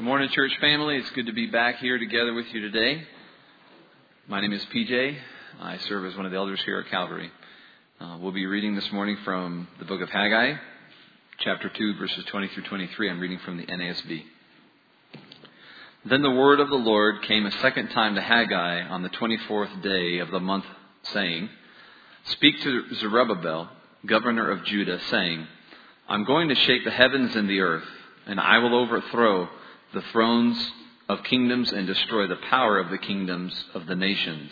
Good morning, church family. It's good to be back here together with you today. My name is PJ. I serve as one of the elders here at Calvary. Uh, we'll be reading this morning from the book of Haggai, chapter 2, verses 20 through 23. I'm reading from the NASB. Then the word of the Lord came a second time to Haggai on the 24th day of the month, saying, Speak to Zerubbabel, governor of Judah, saying, I'm going to shake the heavens and the earth, and I will overthrow the thrones of kingdoms and destroy the power of the kingdoms of the nations.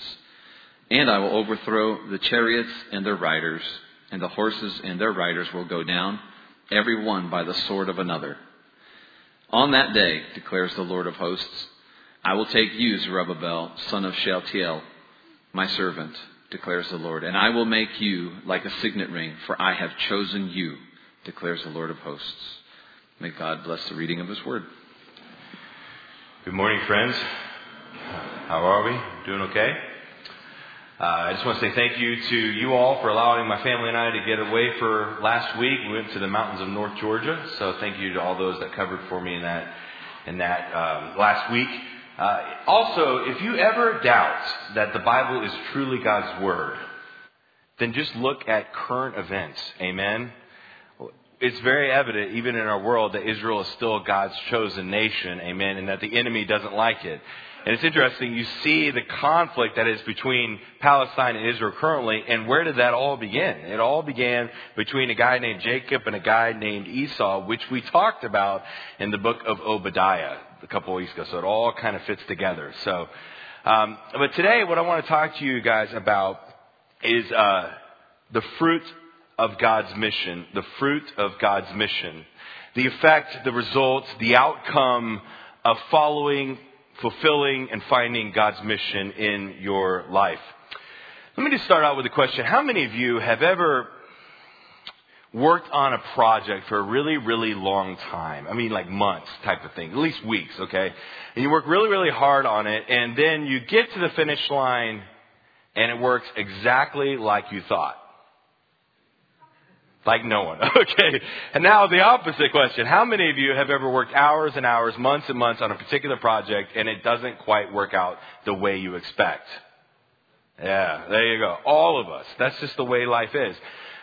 And I will overthrow the chariots and their riders, and the horses and their riders will go down, every one by the sword of another. On that day, declares the Lord of hosts, I will take you, Zerubbabel, son of Shealtiel, my servant, declares the Lord, and I will make you like a signet ring, for I have chosen you, declares the Lord of hosts. May God bless the reading of his word. Good morning, friends. How are we? Doing okay? Uh, I just want to say thank you to you all for allowing my family and I to get away for last week. We went to the mountains of North Georgia, so thank you to all those that covered for me in that in that um, last week. Uh, also, if you ever doubt that the Bible is truly God's word, then just look at current events. Amen it's very evident, even in our world, that Israel is still God's chosen nation, amen, and that the enemy doesn't like it. And it's interesting, you see the conflict that is between Palestine and Israel currently, and where did that all begin? It all began between a guy named Jacob and a guy named Esau, which we talked about in the book of Obadiah a couple of weeks ago. So it all kind of fits together. So, um, but today, what I want to talk to you guys about is uh, the fruit of God's mission, the fruit of God's mission, the effect, the results, the outcome of following, fulfilling, and finding God's mission in your life. Let me just start out with a question. How many of you have ever worked on a project for a really, really long time? I mean, like months type of thing, at least weeks, okay? And you work really, really hard on it, and then you get to the finish line, and it works exactly like you thought. Like no one. Okay. And now the opposite question. How many of you have ever worked hours and hours, months and months on a particular project and it doesn't quite work out the way you expect? Yeah, there you go. All of us. That's just the way life is.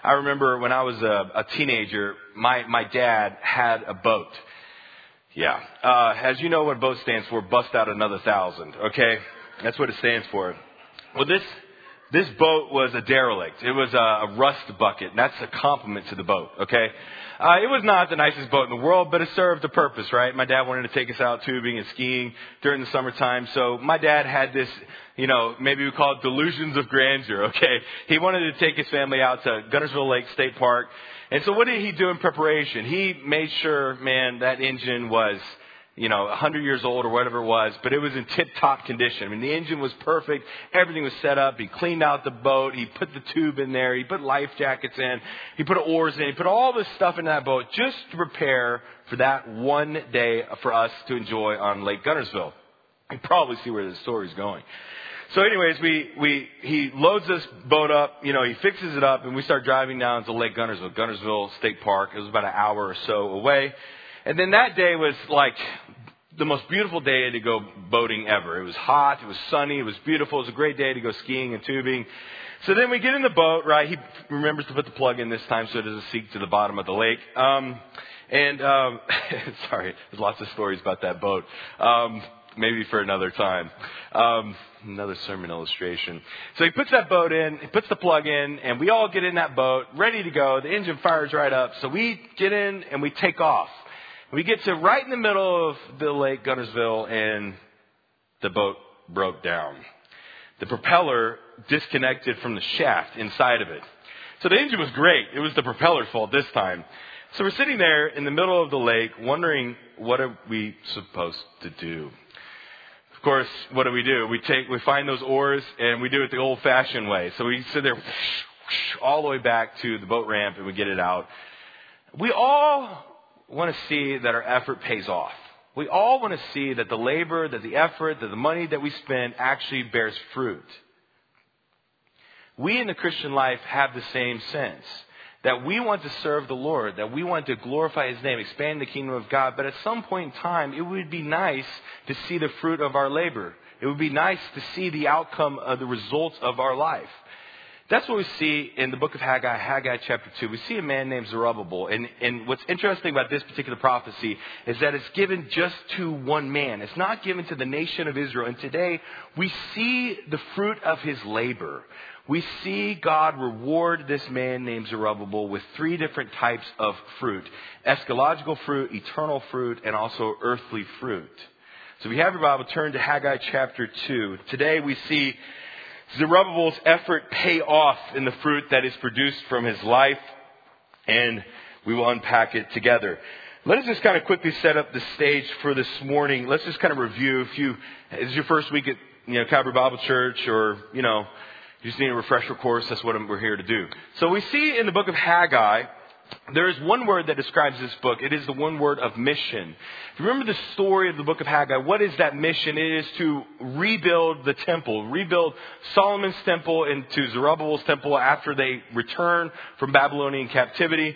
I remember when I was a, a teenager, my, my dad had a boat. Yeah. Uh, as you know what boat stands for, bust out another thousand. Okay? That's what it stands for. Well, this, this boat was a derelict. It was a, a rust bucket. And that's a compliment to the boat, okay? Uh, it was not the nicest boat in the world, but it served a purpose, right? My dad wanted to take us out tubing and skiing during the summertime. So my dad had this, you know, maybe we call it delusions of grandeur, okay? He wanted to take his family out to Guntersville Lake State Park. And so what did he do in preparation? He made sure, man, that engine was you know, 100 years old or whatever it was, but it was in tip top condition. I mean, the engine was perfect. Everything was set up. He cleaned out the boat. He put the tube in there. He put life jackets in. He put oars in. He put all this stuff in that boat just to prepare for that one day for us to enjoy on Lake Guntersville. You probably see where the story's going. So anyways, we, we, he loads this boat up, you know, he fixes it up and we start driving down to Lake Guntersville, Guntersville State Park. It was about an hour or so away. And then that day was like the most beautiful day to go boating ever. It was hot, it was sunny, it was beautiful, it was a great day to go skiing and tubing. So then we get in the boat, right? He remembers to put the plug in this time so it doesn't sink to the bottom of the lake. Um, and um, sorry, there's lots of stories about that boat. Um, maybe for another time. Um, another sermon illustration. So he puts that boat in, he puts the plug in, and we all get in that boat, ready to go. The engine fires right up. So we get in and we take off. We get to right in the middle of the lake Guntersville, and the boat broke down. The propeller disconnected from the shaft inside of it. So the engine was great. It was the propeller's fault this time. So we're sitting there in the middle of the lake wondering what are we supposed to do? Of course, what do we do? We take, we find those oars and we do it the old fashioned way. So we sit there all the way back to the boat ramp and we get it out. We all want to see that our effort pays off. We all want to see that the labor, that the effort, that the money that we spend actually bears fruit. We in the Christian life have the same sense that we want to serve the Lord, that we want to glorify His name, expand the kingdom of God, but at some point in time, it would be nice to see the fruit of our labor. It would be nice to see the outcome of the results of our life. That's what we see in the book of Haggai, Haggai chapter 2. We see a man named Zerubbabel. And, and what's interesting about this particular prophecy is that it's given just to one man. It's not given to the nation of Israel. And today, we see the fruit of his labor. We see God reward this man named Zerubbabel with three different types of fruit. Eschatological fruit, eternal fruit, and also earthly fruit. So if you have your Bible, turn to Haggai chapter 2. Today we see Zerubbabel's effort pay off in the fruit that is produced from his life, and we will unpack it together. Let us just kind of quickly set up the stage for this morning. Let's just kind of review if you, is your first week at, you know, Calvary Bible Church or, you know, you just need a refresher course, that's what we're here to do. So we see in the book of Haggai, there is one word that describes this book. It is the one word of mission. If you remember the story of the book of Haggai, what is that mission? It is to rebuild the temple, rebuild Solomon's temple into Zerubbabel's temple after they return from Babylonian captivity.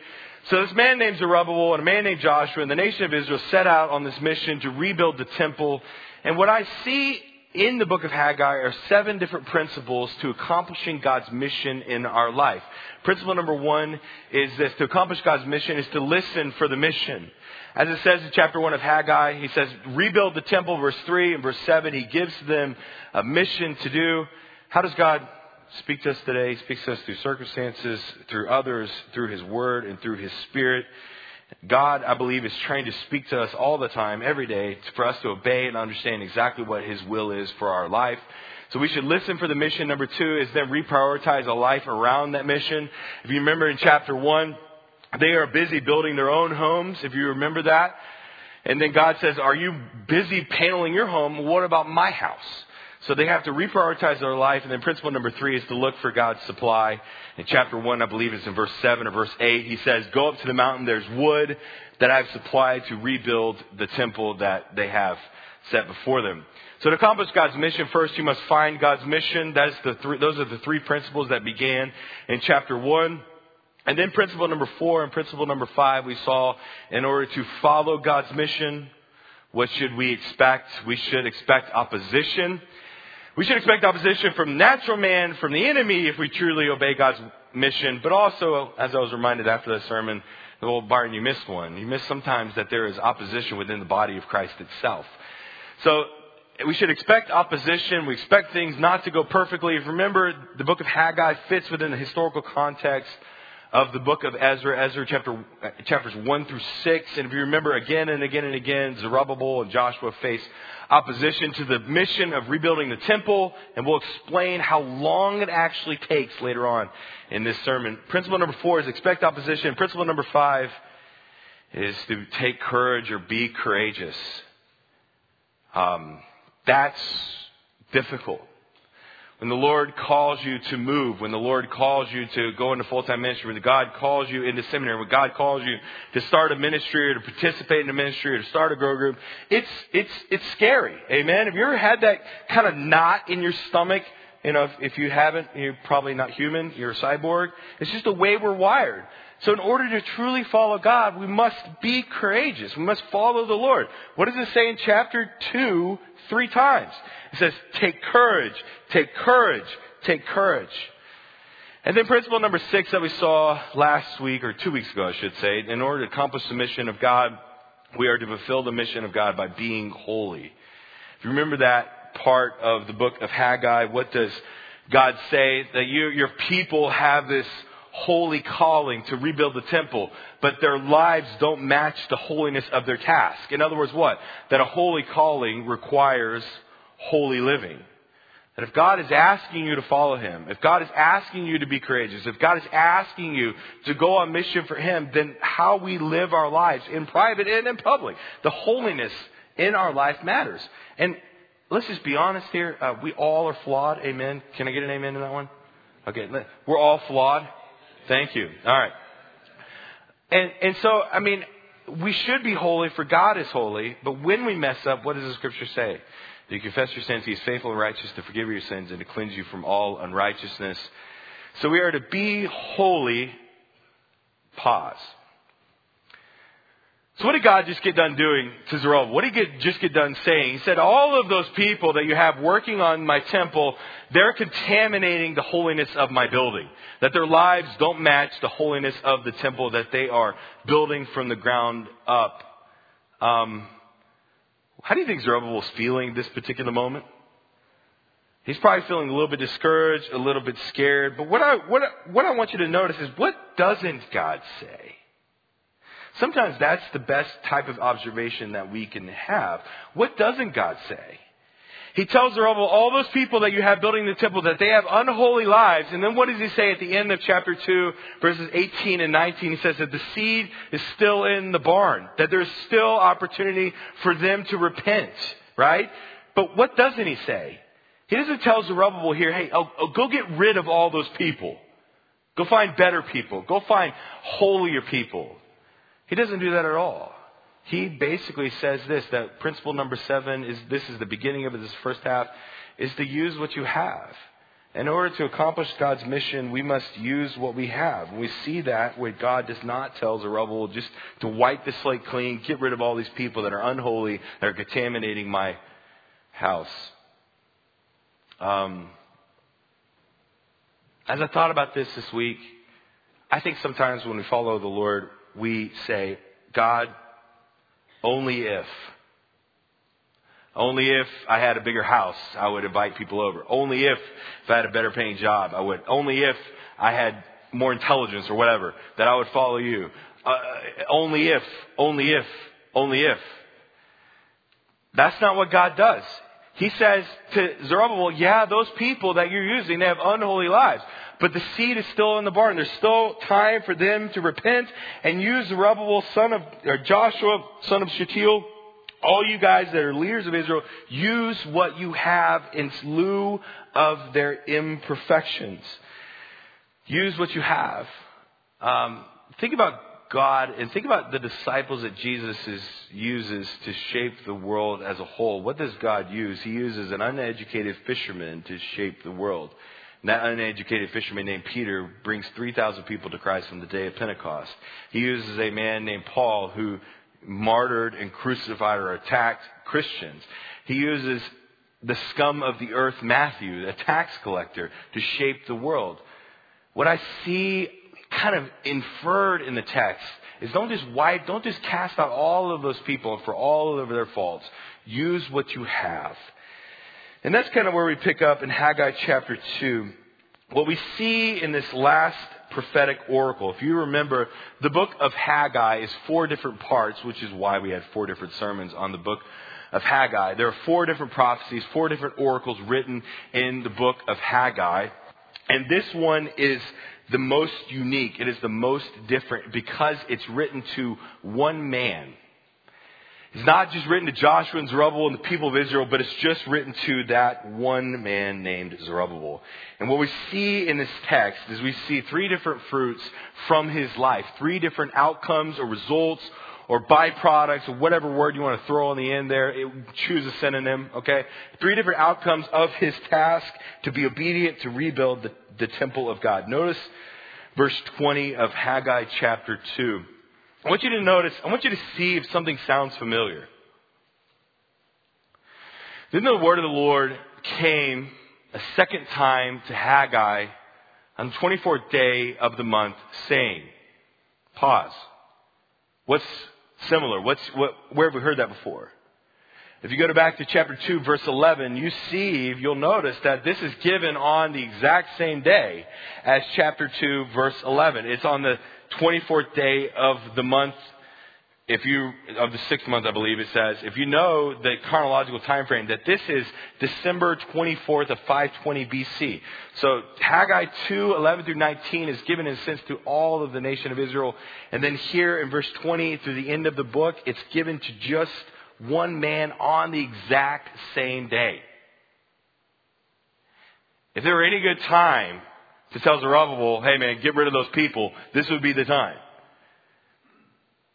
So this man named Zerubbabel and a man named Joshua and the nation of Israel set out on this mission to rebuild the temple. And what I see in the book of Haggai are seven different principles to accomplishing God's mission in our life. Principle number one is this to accomplish God's mission is to listen for the mission. As it says in chapter one of Haggai, he says, rebuild the temple, verse three and verse seven. He gives them a mission to do. How does God speak to us today? He speaks to us through circumstances, through others, through his word, and through his spirit. God, I believe, is trying to speak to us all the time, every day, for us to obey and understand exactly what His will is for our life. So we should listen for the mission. Number two is then reprioritize a life around that mission. If you remember in chapter one, they are busy building their own homes, if you remember that. And then God says, Are you busy paneling your home? What about my house? So they have to reprioritize their life. And then principle number three is to look for God's supply. In chapter one, I believe it's in verse seven or verse eight, he says, Go up to the mountain, there's wood that I've supplied to rebuild the temple that they have set before them. So to accomplish God's mission, first you must find God's mission. That's the three, those are the three principles that began in chapter one. And then principle number four and principle number five we saw in order to follow God's mission, what should we expect? We should expect opposition. We should expect opposition from natural man, from the enemy, if we truly obey God's mission. But also, as I was reminded after the sermon, well, Byron, you missed one. You missed sometimes that there is opposition within the body of Christ itself. So, we should expect opposition. We expect things not to go perfectly. Remember, the book of Haggai fits within the historical context of the book of Ezra, Ezra chapter, chapters 1 through 6. And if you remember again and again and again, Zerubbabel and Joshua face opposition to the mission of rebuilding the temple. And we'll explain how long it actually takes later on in this sermon. Principle number four is expect opposition. Principle number five is to take courage or be courageous. Um, that's difficult. When the Lord calls you to move, when the Lord calls you to go into full-time ministry, when God calls you into seminary, when God calls you to start a ministry or to participate in a ministry or to start a grow group, it's, it's, it's scary. Amen? Have you ever had that kind of knot in your stomach? You know, if, if you haven't, you're probably not human. You're a cyborg. It's just the way we're wired. So in order to truly follow God, we must be courageous. We must follow the Lord. What does it say in chapter 2 three times? It says, take courage, take courage, take courage. And then principle number six that we saw last week, or two weeks ago, I should say, in order to accomplish the mission of God, we are to fulfill the mission of God by being holy. If you remember that part of the book of Haggai, what does God say? That you, your people have this holy calling to rebuild the temple, but their lives don't match the holiness of their task. In other words, what? That a holy calling requires holy living. That if God is asking you to follow Him, if God is asking you to be courageous, if God is asking you to go on mission for Him, then how we live our lives in private and in public, the holiness in our life matters. And let's just be honest here. Uh, we all are flawed. Amen. Can I get an amen to that one? Okay. We're all flawed. Thank you. All right. And, and so, I mean, we should be holy for God is holy, but when we mess up, what does the scripture say? Do you confess your sins? He is faithful and righteous to forgive your sins and to cleanse you from all unrighteousness. So we are to be holy Pause. So what did God just get done doing to Zerubbabel? What did he get, just get done saying? He said, all of those people that you have working on my temple, they're contaminating the holiness of my building. That their lives don't match the holiness of the temple that they are building from the ground up. Um, how do you think Zerubbabel is feeling this particular moment? He's probably feeling a little bit discouraged, a little bit scared. But what I, what, what I want you to notice is what doesn't God say? Sometimes that's the best type of observation that we can have. What doesn't God say? He tells Zerubbabel, all those people that you have building the temple, that they have unholy lives. And then what does he say at the end of chapter 2, verses 18 and 19? He says that the seed is still in the barn, that there's still opportunity for them to repent, right? But what doesn't he say? He doesn't tell Zerubbabel here, hey, oh, oh, go get rid of all those people. Go find better people. Go find holier people. He doesn't do that at all. He basically says this that principle number seven is this is the beginning of this first half is to use what you have. In order to accomplish God's mission, we must use what we have. We see that where God does not tell Zerubbabel just to wipe the slate clean, get rid of all these people that are unholy, that are contaminating my house. Um, as I thought about this this week, I think sometimes when we follow the Lord, we say, God, only if. Only if I had a bigger house, I would invite people over. Only if, if I had a better paying job, I would. Only if I had more intelligence or whatever, that I would follow you. Uh, only if, only if, only if. That's not what God does. He says to Zerubbabel, yeah, those people that you're using, they have unholy lives. But the seed is still in the barn. There's still time for them to repent and use Zerubbabel, son of, or Joshua, son of Shealtiel, all you guys that are leaders of Israel, use what you have in lieu of their imperfections. Use what you have. Um, think about God and think about the disciples that Jesus is, uses to shape the world as a whole. What does God use? He uses an uneducated fisherman to shape the world. And that uneducated fisherman named Peter brings 3,000 people to Christ on the day of Pentecost. He uses a man named Paul who martyred and crucified or attacked Christians. He uses the scum of the earth, Matthew, a tax collector, to shape the world. What I see kind of inferred in the text is don't just wipe, don't just cast out all of those people for all of their faults. Use what you have. And that's kind of where we pick up in Haggai chapter 2. What we see in this last prophetic oracle, if you remember, the book of Haggai is four different parts, which is why we had four different sermons on the book of Haggai. There are four different prophecies, four different oracles written in the book of Haggai. And this one is the most unique. It is the most different because it's written to one man. It's not just written to Joshua and Zerubbabel and the people of Israel, but it's just written to that one man named Zerubbabel. And what we see in this text is we see three different fruits from his life, three different outcomes or results or byproducts or whatever word you want to throw on the end there. It, choose a synonym, okay? Three different outcomes of his task to be obedient to rebuild the, the temple of God. Notice verse 20 of Haggai chapter 2. I want you to notice, I want you to see if something sounds familiar. Then the word of the Lord came a second time to Haggai on the 24th day of the month, saying, Pause. What's similar? What's, what, where have we heard that before? If you go back to chapter 2, verse 11, you see, you'll notice that this is given on the exact same day as chapter 2, verse 11. It's on the 24th day of the month, if you, of the sixth month, I believe it says, if you know the chronological time frame, that this is December 24th of 520 BC. So Haggai 2, 11 through 19 is given in a sense to all of the nation of Israel. And then here in verse 20 through the end of the book, it's given to just one man on the exact same day. If there were any good time to tell Zerubbabel, hey man, get rid of those people, this would be the time.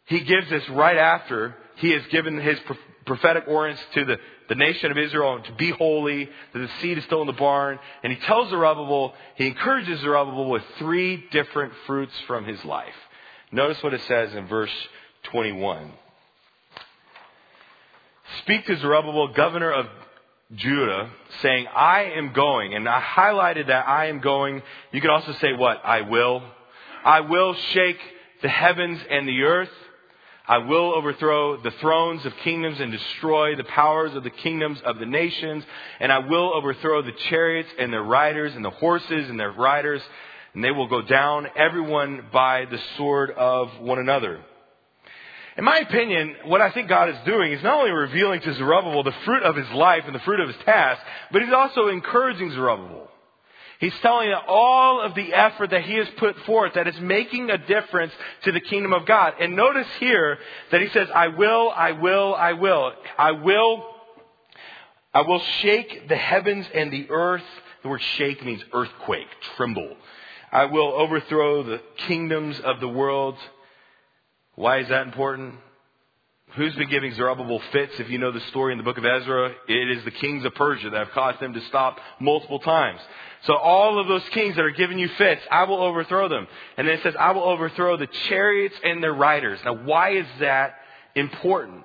He gives this right after he has given his prophetic orders to the, the nation of Israel to be holy, that the seed is still in the barn, and he tells Zerubbabel, he encourages Zerubbabel with three different fruits from his life. Notice what it says in verse 21. Speak to Zerubbabel, governor of Judah, saying, I am going. And I highlighted that I am going. You could also say what? I will. I will shake the heavens and the earth. I will overthrow the thrones of kingdoms and destroy the powers of the kingdoms of the nations. And I will overthrow the chariots and their riders and the horses and their riders. And they will go down, everyone by the sword of one another. In my opinion, what I think God is doing is not only revealing to Zerubbabel the fruit of his life and the fruit of his task, but he's also encouraging Zerubbabel. He's telling that all of the effort that he has put forth that is making a difference to the kingdom of God. And notice here that he says, I will, I will, I will. I will, I will shake the heavens and the earth. The word shake means earthquake, tremble. I will overthrow the kingdoms of the world. Why is that important? Who's been giving Zerubbabel fits? If you know the story in the book of Ezra, it is the kings of Persia that have caused them to stop multiple times. So all of those kings that are giving you fits, I will overthrow them. And then it says, I will overthrow the chariots and their riders. Now why is that important?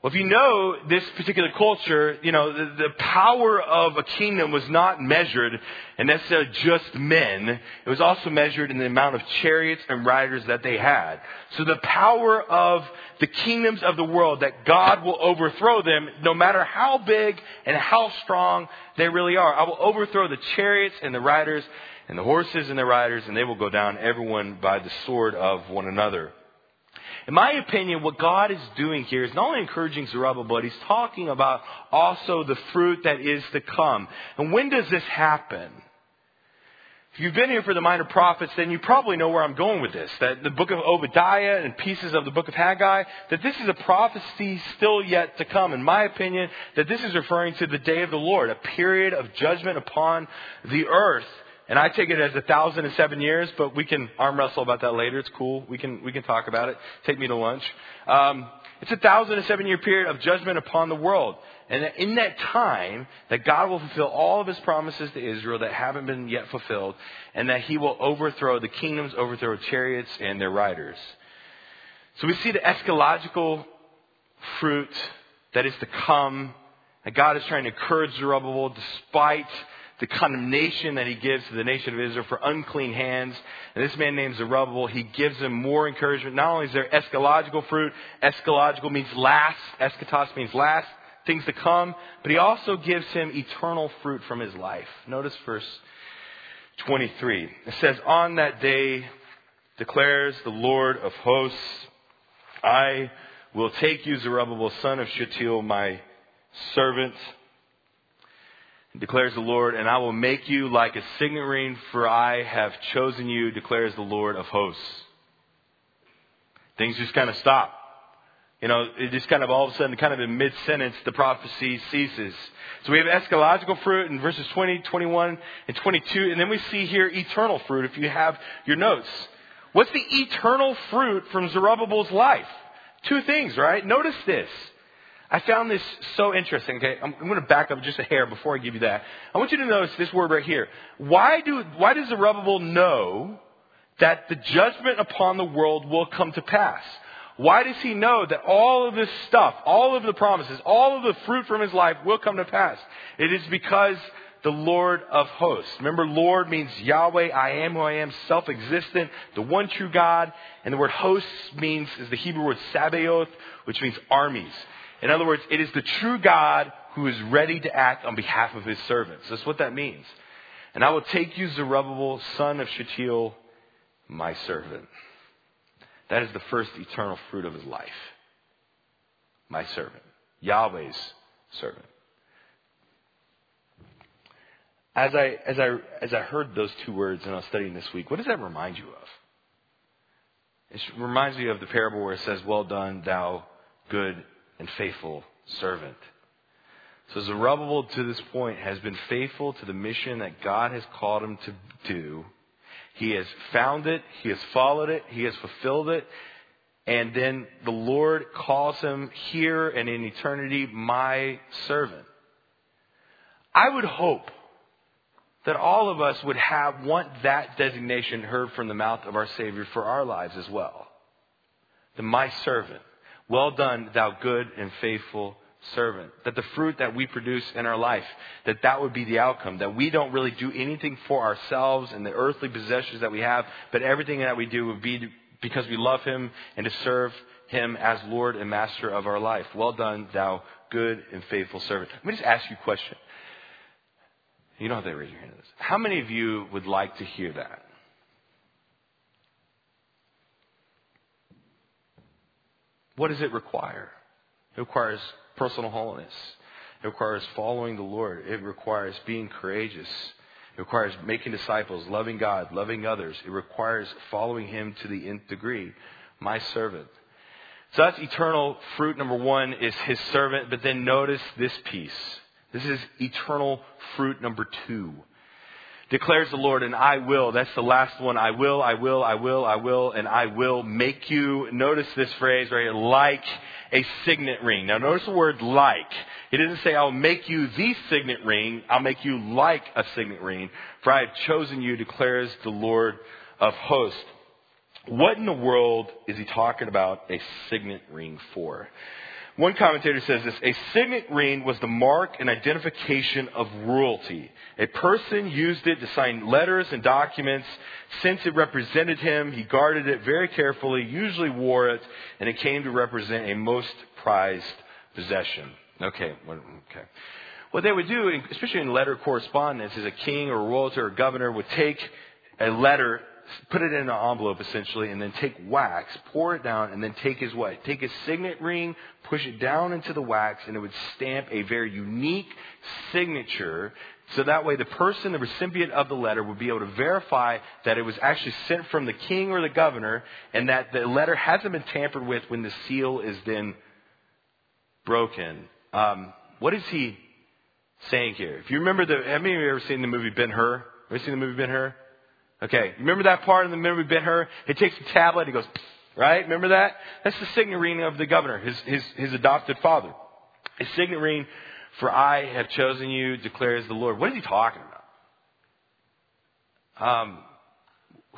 Well, if you know this particular culture, you know, the, the, power of a kingdom was not measured in necessarily just men. It was also measured in the amount of chariots and riders that they had. So the power of the kingdoms of the world that God will overthrow them, no matter how big and how strong they really are. I will overthrow the chariots and the riders and the horses and the riders, and they will go down everyone by the sword of one another. In my opinion, what God is doing here is not only encouraging Zerubbabel, but he's talking about also the fruit that is to come. And when does this happen? If you've been here for the minor prophets, then you probably know where I'm going with this. That the book of Obadiah and pieces of the book of Haggai, that this is a prophecy still yet to come. In my opinion, that this is referring to the day of the Lord, a period of judgment upon the earth and I take it as a thousand and seven years, but we can arm wrestle about that later. It's cool. We can, we can talk about it. Take me to lunch. Um, it's a thousand and seven year period of judgment upon the world. And in that time, that God will fulfill all of his promises to Israel that haven't been yet fulfilled, and that he will overthrow the kingdoms, overthrow chariots and their riders. So we see the eschatological fruit that is to come, that God is trying to encourage Zerubbabel despite the condemnation that he gives to the nation of Israel for unclean hands. And this man named Zerubbabel, he gives them more encouragement. Not only is there eschatological fruit, eschatological means last, eschatos means last, things to come, but he also gives him eternal fruit from his life. Notice verse 23. It says, On that day declares the Lord of hosts, I will take you, Zerubbabel, son of Shealtiel, my servant, declares the Lord, and I will make you like a signet ring, for I have chosen you, declares the Lord of hosts. Things just kind of stop. You know, it just kind of all of a sudden, kind of in mid sentence, the prophecy ceases. So we have eschatological fruit in verses 20, 21, and 22, and then we see here eternal fruit if you have your notes. What's the eternal fruit from Zerubbabel's life? Two things, right? Notice this. I found this so interesting. Okay, I'm, I'm going to back up just a hair before I give you that. I want you to notice this word right here. Why do why does Zerubbabel know that the judgment upon the world will come to pass? Why does he know that all of this stuff, all of the promises, all of the fruit from his life will come to pass? It is because the Lord of hosts. Remember, Lord means Yahweh, I am who I am, self-existent, the one true God. And the word hosts means, is the Hebrew word Sabaoth, which means armies. In other words, it is the true God who is ready to act on behalf of his servants. That's what that means. And I will take you, Zerubbabel, son of Shealtiel, my servant. That is the first eternal fruit of his life. My servant. Yahweh's servant. As I, as I, as I heard those two words and I was studying this week, what does that remind you of? It reminds me of the parable where it says, Well done, thou good and faithful servant. So Zerubbabel to this point has been faithful to the mission that God has called him to do. He has found it, he has followed it, he has fulfilled it, and then the Lord calls him here and in eternity, my servant. I would hope that all of us would have, want that designation heard from the mouth of our Savior for our lives as well. The my servant. Well done, thou good and faithful servant. That the fruit that we produce in our life, that that would be the outcome. That we don't really do anything for ourselves and the earthly possessions that we have, but everything that we do would be because we love Him and to serve Him as Lord and Master of our life. Well done, thou good and faithful servant. Let me just ask you a question. You know how they raise your hand. How many of you would like to hear that? What does it require? It requires personal holiness. It requires following the Lord. It requires being courageous. It requires making disciples, loving God, loving others. It requires following Him to the nth degree. My servant. So that's eternal fruit number one is His servant. But then notice this piece. This is eternal fruit number two. Declares the Lord, and I will. That's the last one. I will, I will, I will, I will, and I will make you. Notice this phrase right here, like a signet ring. Now notice the word like. It doesn't say I'll make you the signet ring. I'll make you like a signet ring. For I have chosen you, declares the Lord of hosts. What in the world is he talking about a signet ring for? One commentator says this A signet ring was the mark and identification of royalty. A person used it to sign letters and documents. Since it represented him, he guarded it very carefully, usually wore it, and it came to represent a most prized possession. Okay, okay. What they would do, especially in letter correspondence, is a king or royalty or governor would take a letter put it in an envelope essentially, and then take wax, pour it down, and then take his what? Take his signet ring, push it down into the wax, and it would stamp a very unique signature. So that way the person, the recipient of the letter, would be able to verify that it was actually sent from the king or the governor, and that the letter hasn't been tampered with when the seal is then broken. Um, what is he saying here? If you remember the, have many of you ever seen the movie Ben Hur? Ever seen the movie Ben Hur? Okay, remember that part in the movie Ben Hur? He takes the tablet, he goes, right? Remember that? That's the signet ring of the governor, his, his, his adopted father. A signet ring, for I have chosen you, declares the Lord. What is he talking about? Um,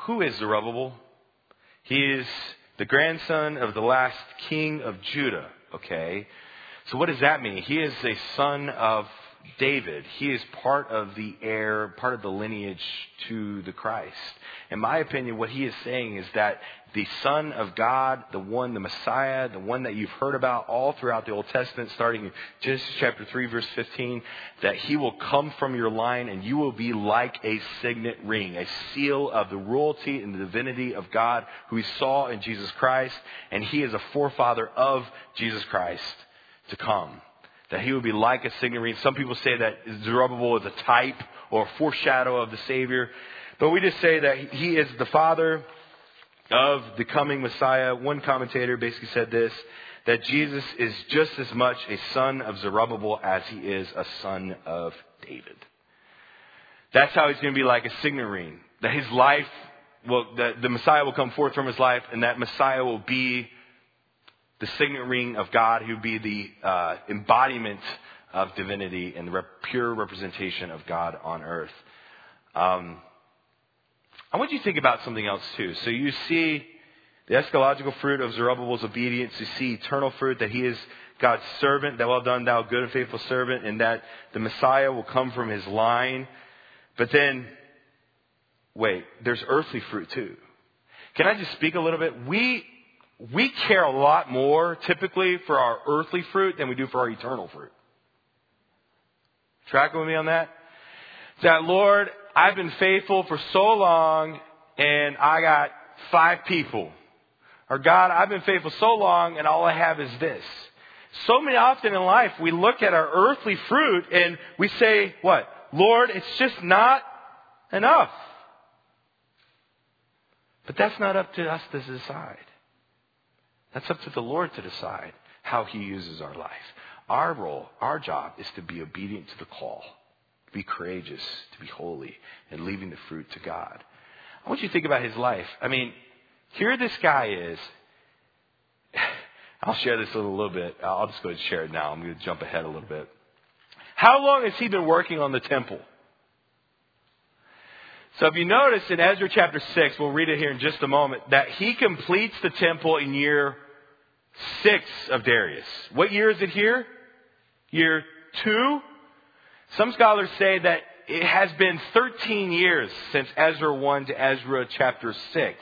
who is Zerubbabel? He is the grandson of the last king of Judah, okay? So what does that mean? He is a son of David. He is part of the heir, part of the lineage to the Christ. In my opinion, what he is saying is that the Son of God, the one, the Messiah, the one that you've heard about all throughout the Old Testament, starting in Genesis chapter 3, verse 15, that he will come from your line and you will be like a signet ring, a seal of the royalty and the divinity of God who he saw in Jesus Christ, and he is a forefather of Jesus Christ to come that he would be like a signet ring. Some people say that Zerubbabel is a type or a foreshadow of the Savior. But we just say that he is the father of the coming Messiah. One commentator basically said this that Jesus is just as much a son of Zerubbabel as he is a son of David. That's how he's going to be like a signet ring. That his life will, that the Messiah will come forth from his life, and that Messiah will be the signet ring of God, who would be the uh, embodiment of divinity and the rep- pure representation of God on earth. Um, I want you to think about something else too. So you see the eschatological fruit of Zerubbabel's obedience. You see eternal fruit that he is God's servant, that well done, thou good and faithful servant, and that the Messiah will come from his line. But then, wait, there's earthly fruit too. Can I just speak a little bit? We we care a lot more typically for our earthly fruit than we do for our eternal fruit. Tracking with me on that? That Lord, I've been faithful for so long and I got five people. Or God, I've been faithful so long and all I have is this. So many often in life we look at our earthly fruit and we say, what? Lord, it's just not enough. But that's not up to us to decide. That's up to the Lord to decide how He uses our life. Our role, our job is to be obedient to the call, to be courageous, to be holy, and leaving the fruit to God. I want you to think about his life. I mean, here this guy is. I'll share this a little bit. I'll just go and share it now. I'm going to jump ahead a little bit. How long has he been working on the temple? So if you notice in Ezra chapter 6, we'll read it here in just a moment, that he completes the temple in year 6 of Darius. What year is it here? Year 2? Some scholars say that it has been 13 years since Ezra 1 to Ezra chapter 6.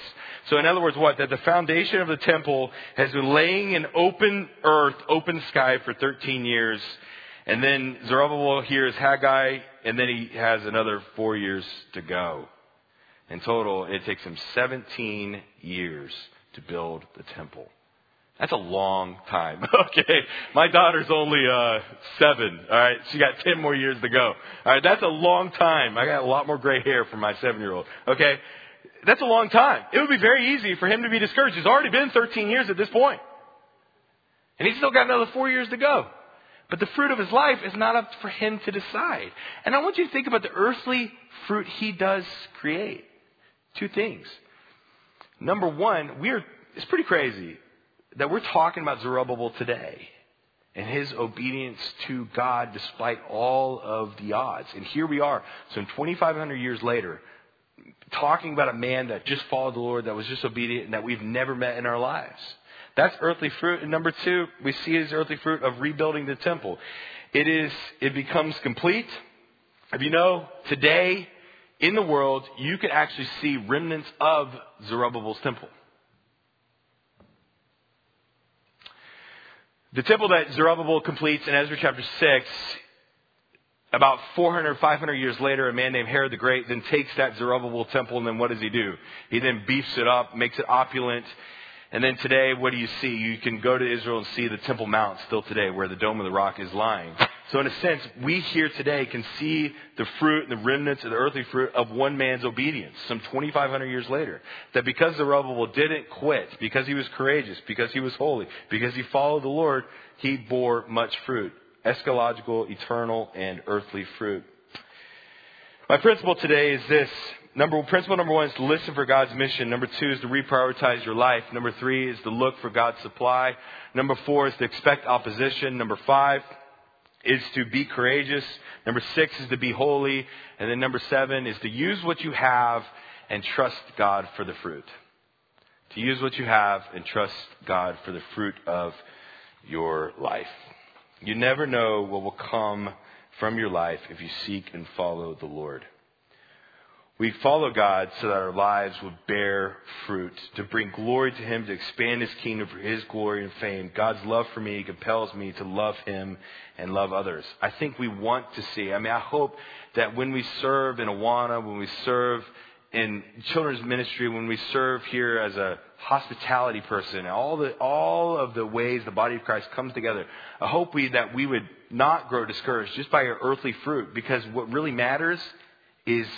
So in other words, what? That the foundation of the temple has been laying in open earth, open sky for 13 years. And then Zerubbabel hears Haggai, and then he has another four years to go. In total, it takes him 17 years to build the temple. That's a long time. Okay. My daughter's only, uh, seven. All right. She got 10 more years to go. All right. That's a long time. I got a lot more gray hair from my seven year old. Okay. That's a long time. It would be very easy for him to be discouraged. It's already been 13 years at this point. And he's still got another four years to go. But the fruit of his life is not up for him to decide. And I want you to think about the earthly fruit he does create. Two things. Number one, we're, it's pretty crazy that we're talking about Zerubbabel today and his obedience to God despite all of the odds. And here we are, some 2,500 years later, talking about a man that just followed the Lord, that was just obedient, and that we've never met in our lives. That's earthly fruit. And number two, we see his earthly fruit of rebuilding the temple. It is, it becomes complete. If you know, today in the world, you can actually see remnants of Zerubbabel's temple. The temple that Zerubbabel completes in Ezra chapter 6, about 400, 500 years later, a man named Herod the Great then takes that Zerubbabel temple and then what does he do? He then beefs it up, makes it opulent, and then today, what do you see? You can go to Israel and see the Temple Mount still today where the Dome of the Rock is lying. So in a sense, we here today can see the fruit and the remnants of the earthly fruit of one man's obedience some 2,500 years later. That because the Zerubbabel didn't quit, because he was courageous, because he was holy, because he followed the Lord, he bore much fruit. Eschatological, eternal, and earthly fruit. My principle today is this. Number, principle number one is to listen for God's mission. Number two is to reprioritize your life. Number three is to look for God's supply. Number four is to expect opposition. Number five is to be courageous. Number six is to be holy. And then number seven is to use what you have and trust God for the fruit. To use what you have and trust God for the fruit of your life. You never know what will come from your life if you seek and follow the Lord. We follow God so that our lives would bear fruit, to bring glory to Him, to expand His kingdom for His glory and fame. God's love for me compels me to love Him and love others. I think we want to see, I mean, I hope that when we serve in Awana, when we serve in children's ministry, when we serve here as a hospitality person, all the all of the ways the body of Christ comes together. I hope we that we would not grow discouraged just by our earthly fruit, because what really matters is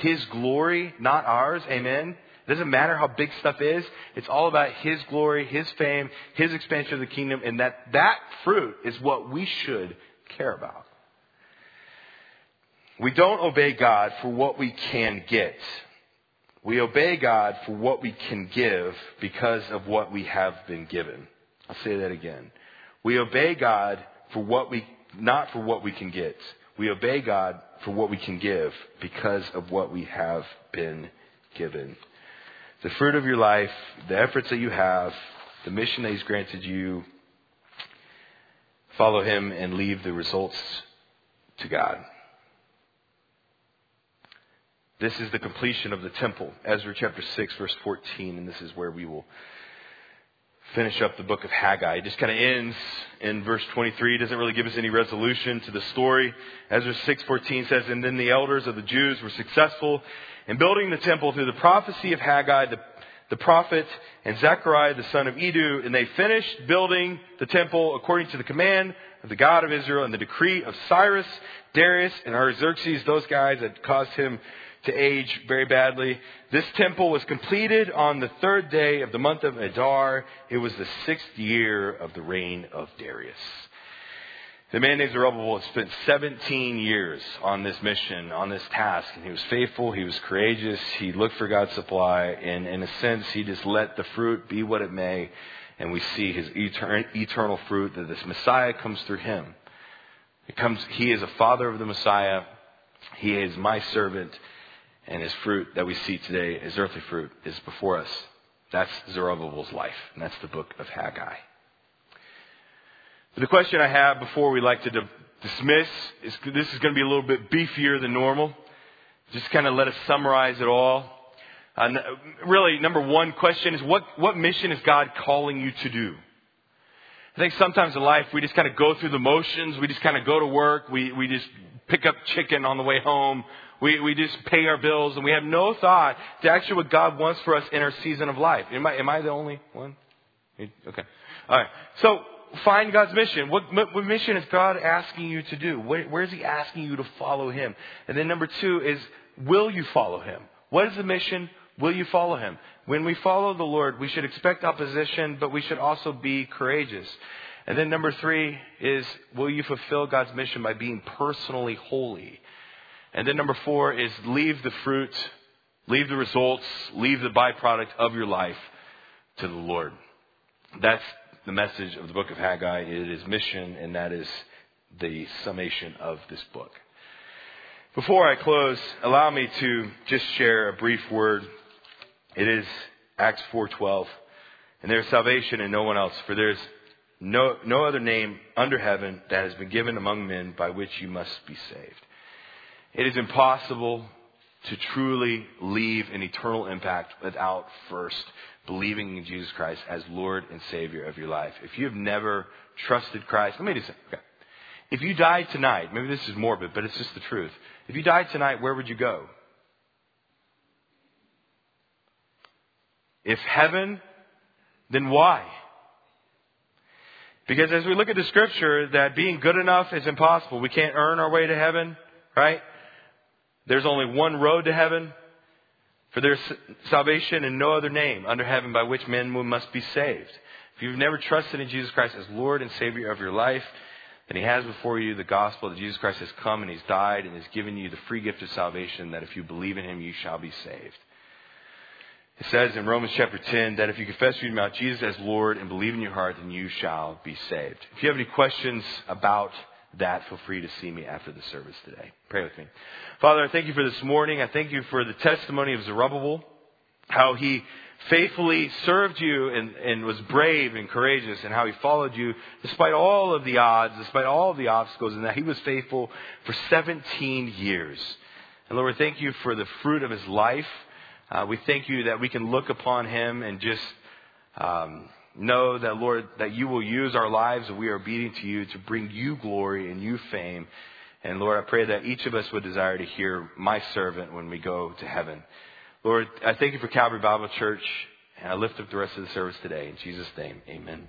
His glory, not ours. Amen. It doesn't matter how big stuff is. It's all about His glory, His fame, His expansion of the kingdom, and that that fruit is what we should care about. We don't obey God for what we can get. We obey God for what we can give because of what we have been given. I'll say that again. We obey God for what we, not for what we can get. We obey God for what we can give because of what we have been given. The fruit of your life, the efforts that you have, the mission that He's granted you, follow Him and leave the results to God. This is the completion of the temple. Ezra chapter 6, verse 14, and this is where we will finish up the book of Haggai. It just kind of ends in verse 23. It doesn't really give us any resolution to the story. Ezra 6:14 says, "And then the elders of the Jews were successful in building the temple through the prophecy of Haggai, the, the prophet, and Zechariah the son of Iddo, and they finished building the temple according to the command of the God of Israel and the decree of Cyrus, Darius, and Artaxerxes, those guys that caused him to age very badly. This temple was completed on the third day of the month of Adar. It was the sixth year of the reign of Darius. The man named Zerubbabel spent 17 years on this mission, on this task, and he was faithful, he was courageous, he looked for God's supply, and in a sense, he just let the fruit be what it may, and we see his eternal fruit that this Messiah comes through him. It comes, he is a father of the Messiah, he is my servant, And his fruit that we see today, his earthly fruit, is before us. That's Zerubbabel's life, and that's the book of Haggai. But the question I have before we like to di- dismiss is this is going to be a little bit beefier than normal. Just kind of let us summarize it all. Uh, really, number one question is what, what mission is God calling you to do? I think sometimes in life we just kind of go through the motions. We just kind of go to work. We, we just pick up chicken on the way home. We, we just pay our bills and we have no thought to actually what God wants for us in our season of life. Am I, am I the only one? Okay. All right. So find God's mission. What, what mission is God asking you to do? Where, where is He asking you to follow Him? And then number two is, will you follow Him? What is the mission? Will you follow Him? When we follow the Lord, we should expect opposition, but we should also be courageous. And then number three is, will you fulfill God's mission by being personally holy? And then number four is, leave the fruit, leave the results, leave the byproduct of your life to the Lord. That's the message of the book of Haggai. It is mission, and that is the summation of this book. Before I close, allow me to just share a brief word it is Acts 4:12. And there is salvation in no one else, for there is no, no other name under heaven that has been given among men by which you must be saved. It is impossible to truly leave an eternal impact without first believing in Jesus Christ as Lord and Savior of your life. If you have never trusted Christ, let me just say, okay. If you died tonight, maybe this is morbid, but it's just the truth. If you died tonight, where would you go? If heaven, then why? Because as we look at the scripture, that being good enough is impossible. We can't earn our way to heaven, right? There's only one road to heaven. For there's salvation in no other name under heaven by which men must be saved. If you've never trusted in Jesus Christ as Lord and Savior of your life, then He has before you the gospel that Jesus Christ has come and He's died and has given you the free gift of salvation that if you believe in Him, you shall be saved. It says in Romans chapter 10 that if you confess your mouth Jesus as Lord and believe in your heart, then you shall be saved. If you have any questions about that, feel free to see me after the service today. Pray with me. Father, I thank you for this morning. I thank you for the testimony of Zerubbabel, how he faithfully served you and, and was brave and courageous, and how he followed you despite all of the odds, despite all of the obstacles, and that he was faithful for 17 years. And Lord, thank you for the fruit of his life. Uh, we thank you that we can look upon him and just um, know that, Lord, that you will use our lives we are obedient to you to bring you glory and you fame. And Lord, I pray that each of us would desire to hear my servant when we go to heaven. Lord, I thank you for Calvary Bible Church, and I lift up the rest of the service today. In Jesus' name, amen.